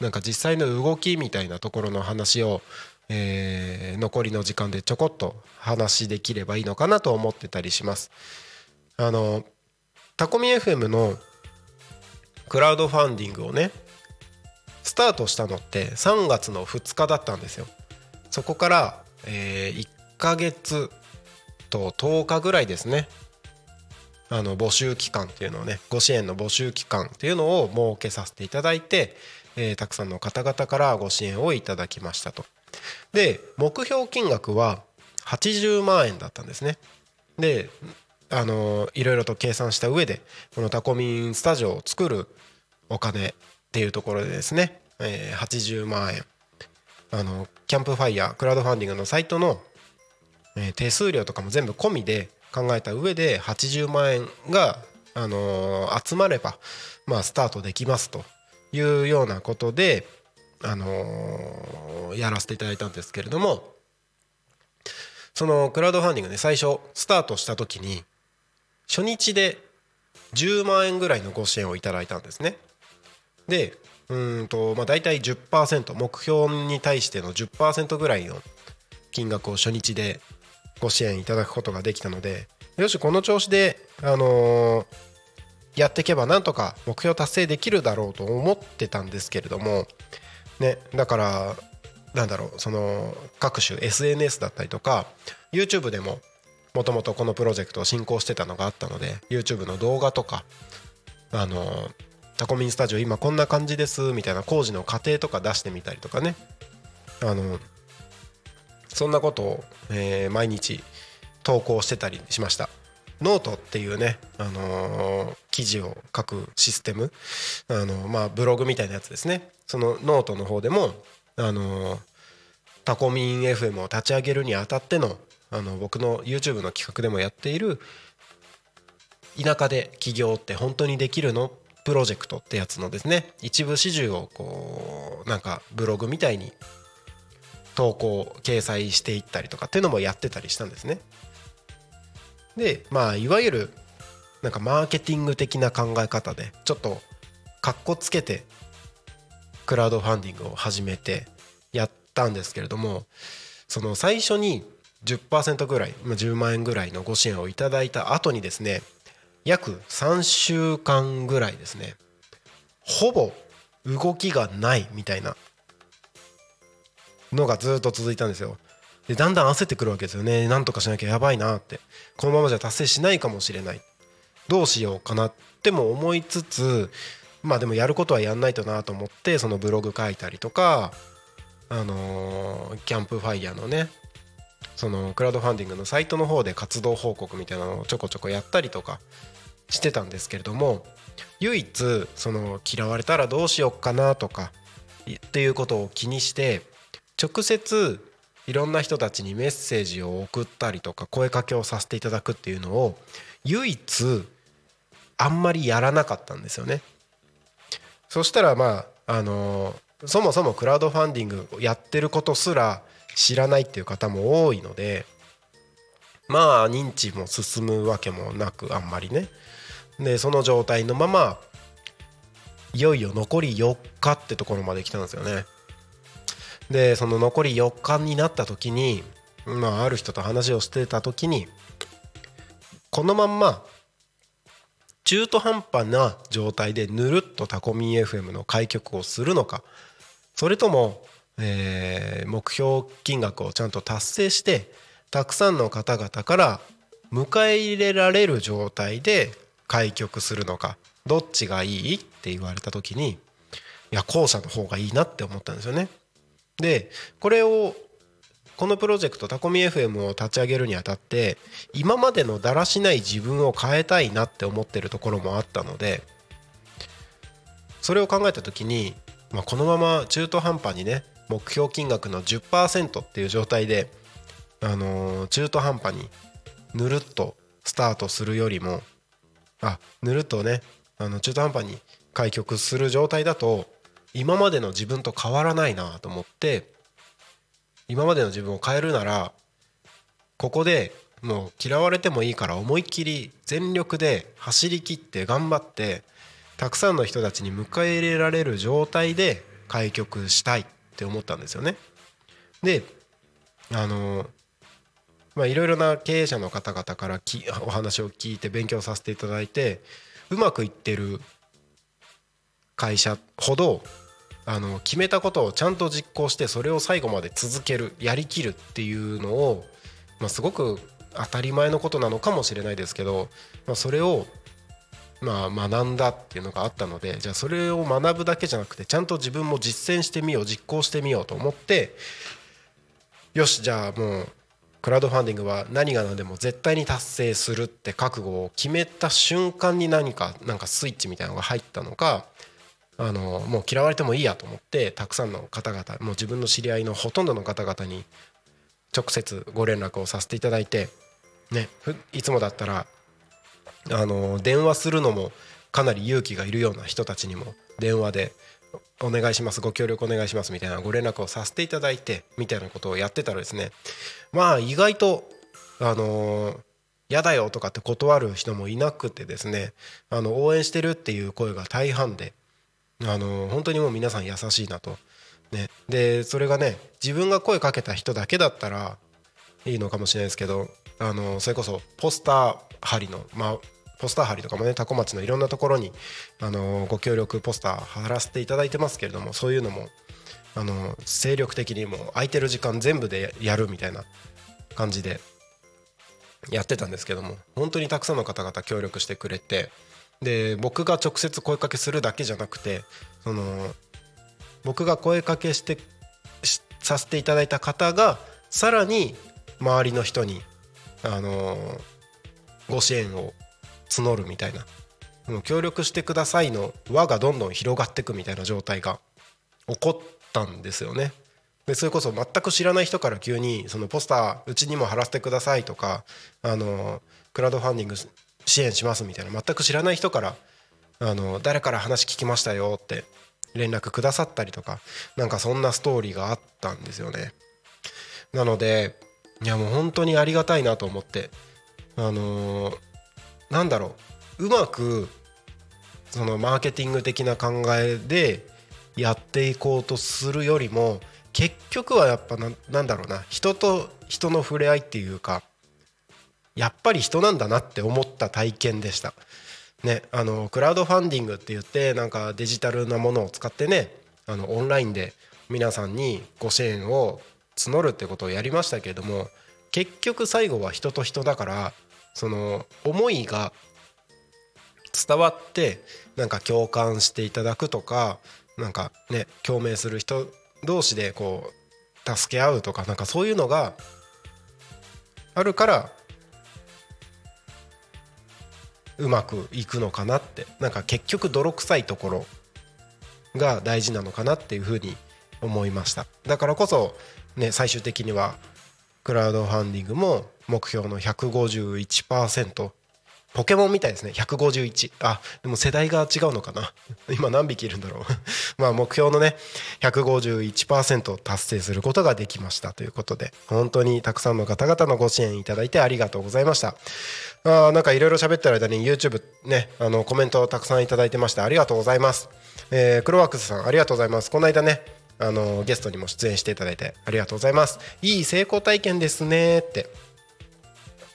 [SPEAKER 3] なんか実際の動きみたいなところの話を、えー残りの時間でちょこっと話できればいいのかなと思ってたりします。あのタコミ FM のクラウドファンディングをねスタートしたのって3月の2日だったんですよそこから、えー1ヶ月と10日ぐらいですねあの募集期間っていうのをねご支援の募集期間っていうのを設けさせていただいて、えーたくさんの方々からご支援をいただきましたと。で目標金額は80万円だったんですね。であのいろいろと計算した上でこのタコミンスタジオを作るお金っていうところでですね、えー80万円。あのキャンプファイヤークラウドファンディングのサイトの、えー手数料とかも全部込みで考えた上で80万円が、あのー集まれば、まあ、スタートできますというようなことで、あのーやらせていただいたんですけれどもそのクラウドファンディングね最初スタートした時に初日で10万円ぐらいのご支援をいただいたんですね。でうーんとまあ大体10%目標に対しての10%ぐらいの金額を初日でご支援いただくことができたのでよしこの調子で、あのーやっていけばなんとか目標達成できるだろうと思ってたんですけれどもねだからなんだろうその各種 SNS だったりとか YouTube でももともとこのプロジェクトを進行してたのがあったので YouTube の動画とかあのタコミンスタジオ今こんな感じですみたいな工事の過程とか出してみたりとかね。あのそんなことを、えー毎日投稿してたりしました。ノートっていうね、あのー記事を書くシステム、あのまあ、ブログみたいなやつですね。そのノートの方でも、あのータコミン FM を立ち上げるにあたってのあの僕の YouTube の企画でもやっている田舎で起業って本当にできるの？プロジェクトってやつのですね一部始終をこうなんかブログみたいに投稿掲載していったりとかっていうのもやってたりしたんですね。でまあいわゆるなんかマーケティング的な考え方でちょっとかっこつけてクラウドファンディングを始めてやったんですけれどもその最初に10%ぐらい10万円ぐらいのご支援をいただいた後にですね約3週間ぐらいですねほぼ動きがないみたいなのがずっと続いたんですよ。でだんだん焦ってくるわけですよね。なんとかしなきゃやばいなって。このままじゃ達成しないかもしれない。どうしようかなっても思いつつまあでもやることはやんないとなと思ってそのブログ書いたりとかあのーキャンプファイヤーのねそのクラウドファンディングのサイトの方で活動報告みたいなのをちょこちょこやったりとかしてたんですけれども唯一その嫌われたらどうしようかなとかっていうことを気にして直接いろんな人たちにメッセージを送ったりとか声かけをさせていただくっていうのを唯一あんまりやらなかったんですよね。そしたらまああのそもそもクラウドファンディングやってることすら知らないっていう方も多いのでまあ認知も進むわけもなくあんまりね。でその状態のままいよいよ残り4日ってところまで来たんですよね。でその残り4日になった時にまあある人と話をしてた時にこのまんま中途半端な状態でぬるっとタコミン FM の開局をするのかそれとも、えー目標金額をちゃんと達成してたくさんの方々から迎え入れられる状態で開局するのかどっちがいいって言われた時にいや後者の方がいいなって思ったんですよね。でこれをこのプロジェクトタコミ FM を立ち上げるにあたって今までのだらしない自分を変えたいなって思ってるところもあったのでそれを考えた時に、まあ、このまま中途半端にね目標金額の10%っていう状態で、あのー中途半端にぬるっとスタートするよりもあぬるっとねあの中途半端に開局する状態だと今までの自分と変わらないなと思って今までの自分を変えるならここでもう嫌われてもいいから思いっきり全力で走り切って頑張ってたくさんの人たちに迎え入れられる状態で開局したい。って思ったんですよね。であのまあいろいろな経営者の方々からきお話を聞いて勉強させていただいてうまくいってる会社ほどあの決めたことをちゃんと実行してそれを最後まで続けるやりきるっていうのを、まあ、すごく当たり前のことなのかもしれないですけど、まあ、それをまあ学んだっていうのがあったのでじゃあそれを学ぶだけじゃなくてちゃんと自分も実践してみよう実行してみようと思ってよしじゃあもうクラウドファンディングは何が何でも絶対に達成するって覚悟を決めた瞬間に何かなんかスイッチみたいなのが入ったのかあのもう嫌われてもいいやと思ってたくさんの方々もう自分の知り合いのほとんどの方々に直接ご連絡をさせていただいて、ね、いつもだったらあの電話するのもかなり勇気がいるような人たちにも電話で「お願いしますご協力お願いします」みたいなご連絡をさせていただいてみたいなことをやってたらですねまあ意外とあの嫌だよとかって断る人もいなくてですねあの応援してるっていう声が大半であの本当にもう皆さん優しいなと。ね、でそれがね自分が声かけた人だけだったらいいのかもしれないですけどあのそれこそポスター貼りの、まあ、ポスター貼りとかもね多古町のいろんなところにあのご協力ポスター貼らせていただいてますけれどもそういうのもあの精力的にもう空いてる時間全部でやるみたいな感じでやってたんですけども本当にたくさんの方々協力してくれてで僕が直接声かけするだけじゃなくてその僕が声かけしてさせていただいた方がさらに周りの人にあのご支援を募るみたいな協力してくださいの輪がどんどん広がっていくみたいな状態が起こったんですよね。でそれこそ全く知らない人から急にそのポスターうちにも貼らせてくださいとかあのクラウドファンディング支援しますみたいな全く知らない人からあの誰から話聞きましたよって連絡くださったりとかなんかそんなストーリーがあったんですよね。なのでいやもう本当にありがたいなと思ってあのー、なんだろううまくそのマーケティング的な考えでやっていこうとするよりも結局はやっぱななんだろうな人と人の触れ合いっていうかやっぱり人なんだなって思った体験でした。ね、あのクラウドファンディングって言ってなんかデジタルなものを使ってねあのオンラインで皆さんにご支援を募るってことをやりましたけれども結局最後は人と人だからその思いが伝わってなんか共感していただくとかなんかね共鳴する人同士でこう助け合うとかなんかそういうのがあるからうまくいくのかなって。なんか結局泥臭いところが大事なのかなっていうふうに思いました。だからこそね最終的にはクラウドファンディングも目標の151%ポケモンみたいですね。151あでも世代が違うのかな。<laughs> 今何匹いるんだろう。<laughs> まあ目標のね151%達成することができました。ということで本当にたくさんの方々のご支援いただいてありがとうございました。あなんかいろいろ喋ってる間に YouTube ねあのコメントをたくさんいただいてましてありがとうございます、えー、クロワークスさんありがとうございます。この間ねあのゲストにも出演していただいてありがとうございます。いい成功体験ですねって。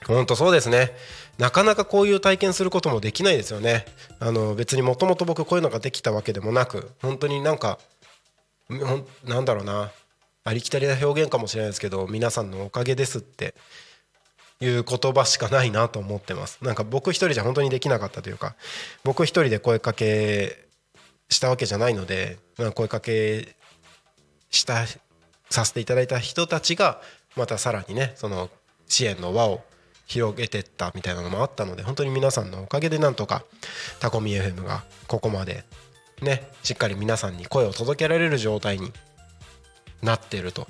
[SPEAKER 3] 本当そうですね。なかなかこういう体験することもできないですよね。あの別にもともと僕こういうのができたわけでもなく本当になんかなんだろうな。ありきたりな表現かもしれないですけど皆さんのおかげですっていう言葉しかないなと思ってます。なんか僕一人じゃ本当にできなかったというか僕一人で声かけしたわけじゃないので声かけしたさせていただいた人たちがまたさらにねその支援の輪を広げてったみたいなのもあったので本当に皆さんのおかげでなんとかタコミ FM がここまでねしっかり皆さんに声を届けられる状態になっていると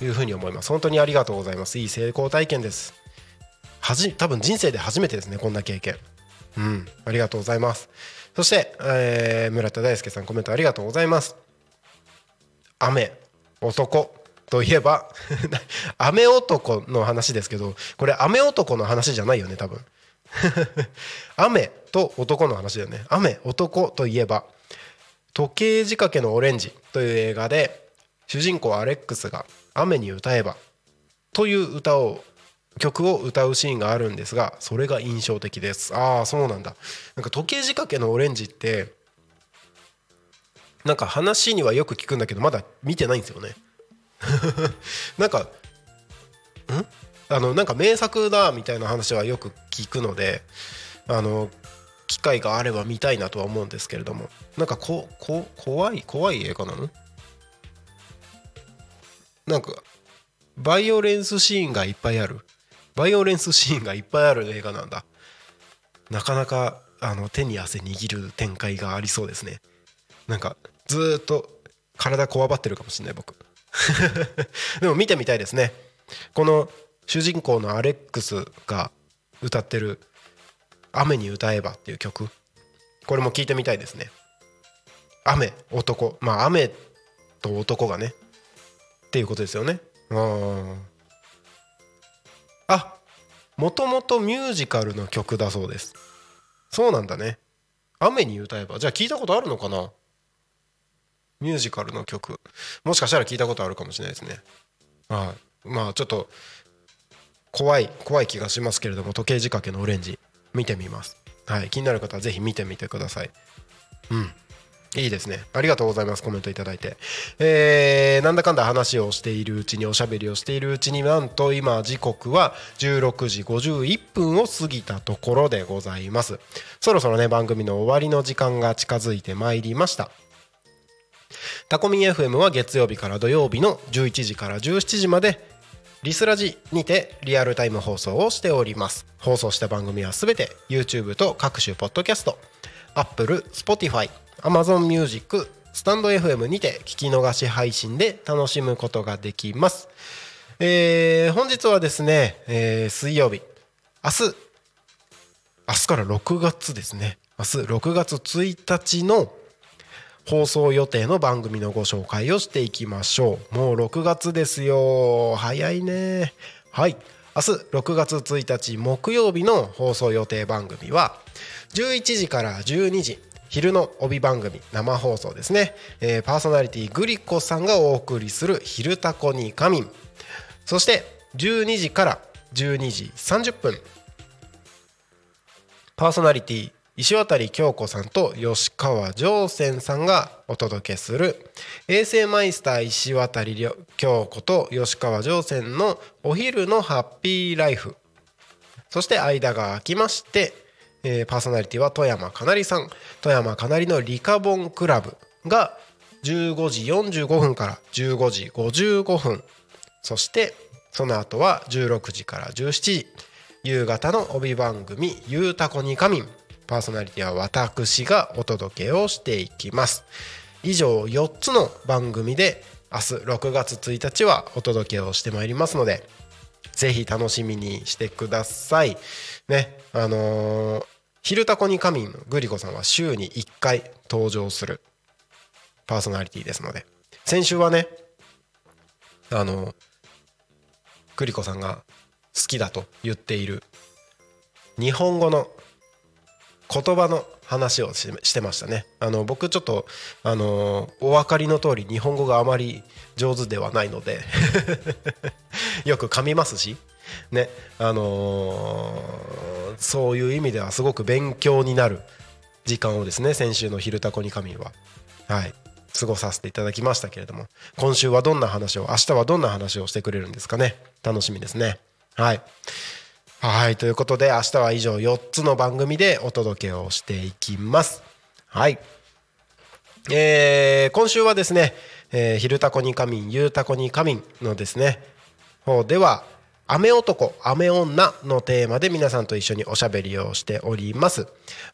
[SPEAKER 3] いうふうに思います。本当にありがとうございます。いい成功体験です。はじ多分人生で初めてですねこんな経験。うん。ありがとうございます。そして、えー、村田大輔さんコメントありがとうございます。雨男。といえば <laughs> 雨男の話ですけどこれ雨男の話じゃないよね多分。<laughs> 雨と男の話だよね。雨男といえば時計仕掛けのオレンジという映画で主人公アレックスが雨に歌えばという歌を曲を歌うシーンがあるんですがそれが印象的です。ああそうなんだ。なんか時計仕掛けのオレンジってなんか話にはよく聞くんだけどまだ見てないんですよね。<laughs> なんかん？あのなんか名作だみたいな話はよく聞くのであの機会があれば見たいなとは思うんですけれども。なんかここ怖い怖い映画なの？なんかバイオレンスシーンがいっぱいある。バイオレンスシーンがいっぱいある映画なんだ。なかなかあの手に汗握る展開がありそうですね。なんかずーっと体こわばってるかもしれない僕。<laughs> でも見てみたいですね。この主人公のアレックスが歌ってる「雨に歌えば」っていう曲。これも聞いてみたいですね。雨男。まあ雨と男がね。っていうことですよね。うんあもともとミュージカルの曲だそうです。そうなんだね。雨に歌えば。じゃあ聞いたことあるのかな？ミュージカルの曲。もしかしたら聞いたことあるかもしれないですね。はい。まあちょっと怖い怖い気がしますけれども時計仕掛けのオレンジ見てみます。はい。気になる方はぜひ見てみてください。うん。いいですね。ありがとうございますコメントいただいて。えー、なんだかんだ話をしているうちにおしゃべりをしているうちになんと今時刻は16時51分を過ぎたところでございます。そろそろね番組の終わりの時間が近づいてまいりました。タコミン FM は月曜日から土曜日の11時から17時までリスラジにてリアルタイム放送をしております。放送した番組はすべて YouTube と各種ポッドキャスト Apple、Spotify、Amazon Music、スタンド FM にて聞き逃し配信で楽しむことができます、えー本日はですね、えー水曜日。明日明日から6月ですね。明日6月1日の放送予定の番組のご紹介をしていきましょう。もう6月ですよ。早いね。はい。明日6月1日木曜日の放送予定番組は11時から12時昼の帯番組生放送ですね、えーパーソナリティグリコさんがお送りする「昼タコに仮眠」そして12時から12時30分。パーソナリティ石渡京子さんと吉川上泉さんがお届けする衛生マイスター石渡京子と吉川上泉のお昼のハッピーライフ。そして間が空きまして、えーパーソナリティは富山かなりさん。富山かなりのリカボンクラブが15時45分から15時55分。そしてその後は16時から17時。夕方の帯番組「ゆうたこに仮眠」パーソナリティは私がお届けをしていきます。以上4つの番組で明日6月1日はお届けをしてまいりますのでぜひ楽しみにしてください。ねあのー昼タコに仮眠のグリコさんは週に1回登場するパーソナリティですので先週はねあのグリコさんが好きだと言っている日本語の言葉の話をしてましたね。あの僕ちょっとあのお分かりの通り日本語があまり上手ではないので <laughs> よく噛みますしねあのーそういう意味ではすごく勉強になる時間をですね先週の「昼タコに仮眠は」はい過ごさせていただきましたけれども今週はどんな話を明日はどんな話をしてくれるんですかね。楽しみですね。はい。はいということで明日は以上4つの番組でお届けをしていきます。はい。えー今週はですね「えー昼タコに仮眠ゆうタコに仮眠」のですね方では「雨男雨女」のテーマで皆さんと一緒におしゃべりをしております。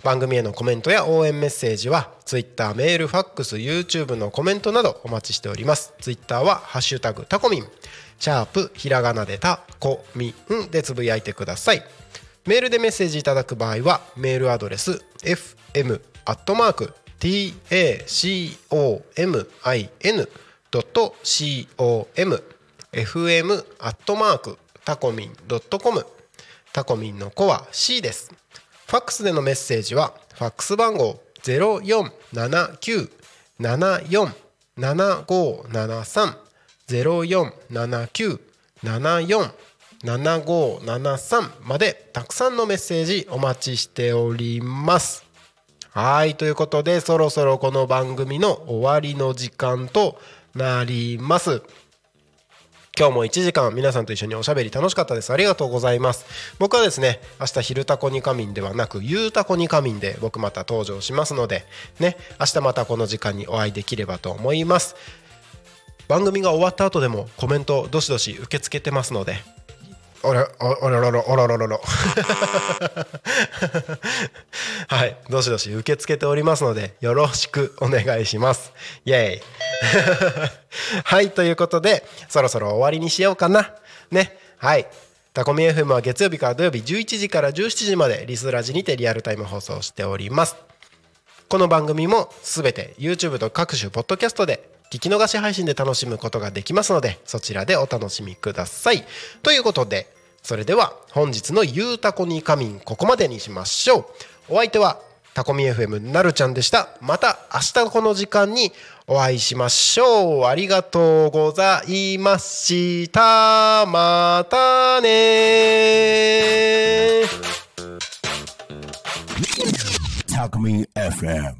[SPEAKER 3] 番組へのコメントや応援メッセージは Twitter メールファックス YouTube のコメントなどお待ちしております。Twitter は「ハッシュタグタコミン」シャープひらがなでタコミンでつぶやいてください。メールでメッセージいただく場合はメールアドレス fm アットマーク tacomin.com fm アットマークタコミン .com タコミンの子は C です。ファックスでのメッセージはファックス番号0479747573 0479747573までたくさんのメッセージお待ちしております。はいということでそろそろこの番組の終わりの時間となります。今日も1時間皆さんと一緒におしゃべり楽しかったです。ありがとうございます。僕はですね明日昼タコに仮眠ではなく夕タコに仮眠で僕また登場しますのでね明日またこの時間にお会いできればと思います。番組が終わった後でもコメントどしどし受け付けてますので。おらおおらららおらららら。<laughs> はいどしどし受け付けておりますのでよろしくお願いします。イエイ。<laughs> はいということでそろそろ終わりにしようかな。ねはい。タコミ FM は月曜日から土曜日11時から17時までリスラジにてリアルタイム放送しております。この番組もすべて YouTube と各種ポッドキャストで聞き逃し配信で楽しむことができますのでそちらでお楽しみください。ということでそれでは本日の「ゆうたこに仮眠」ここまでにしましょう。お相手はタコミ FM なるちゃんでした。また明日この時間にお会いしましょう。ありがとうございました。またね
[SPEAKER 2] Talk Me FM.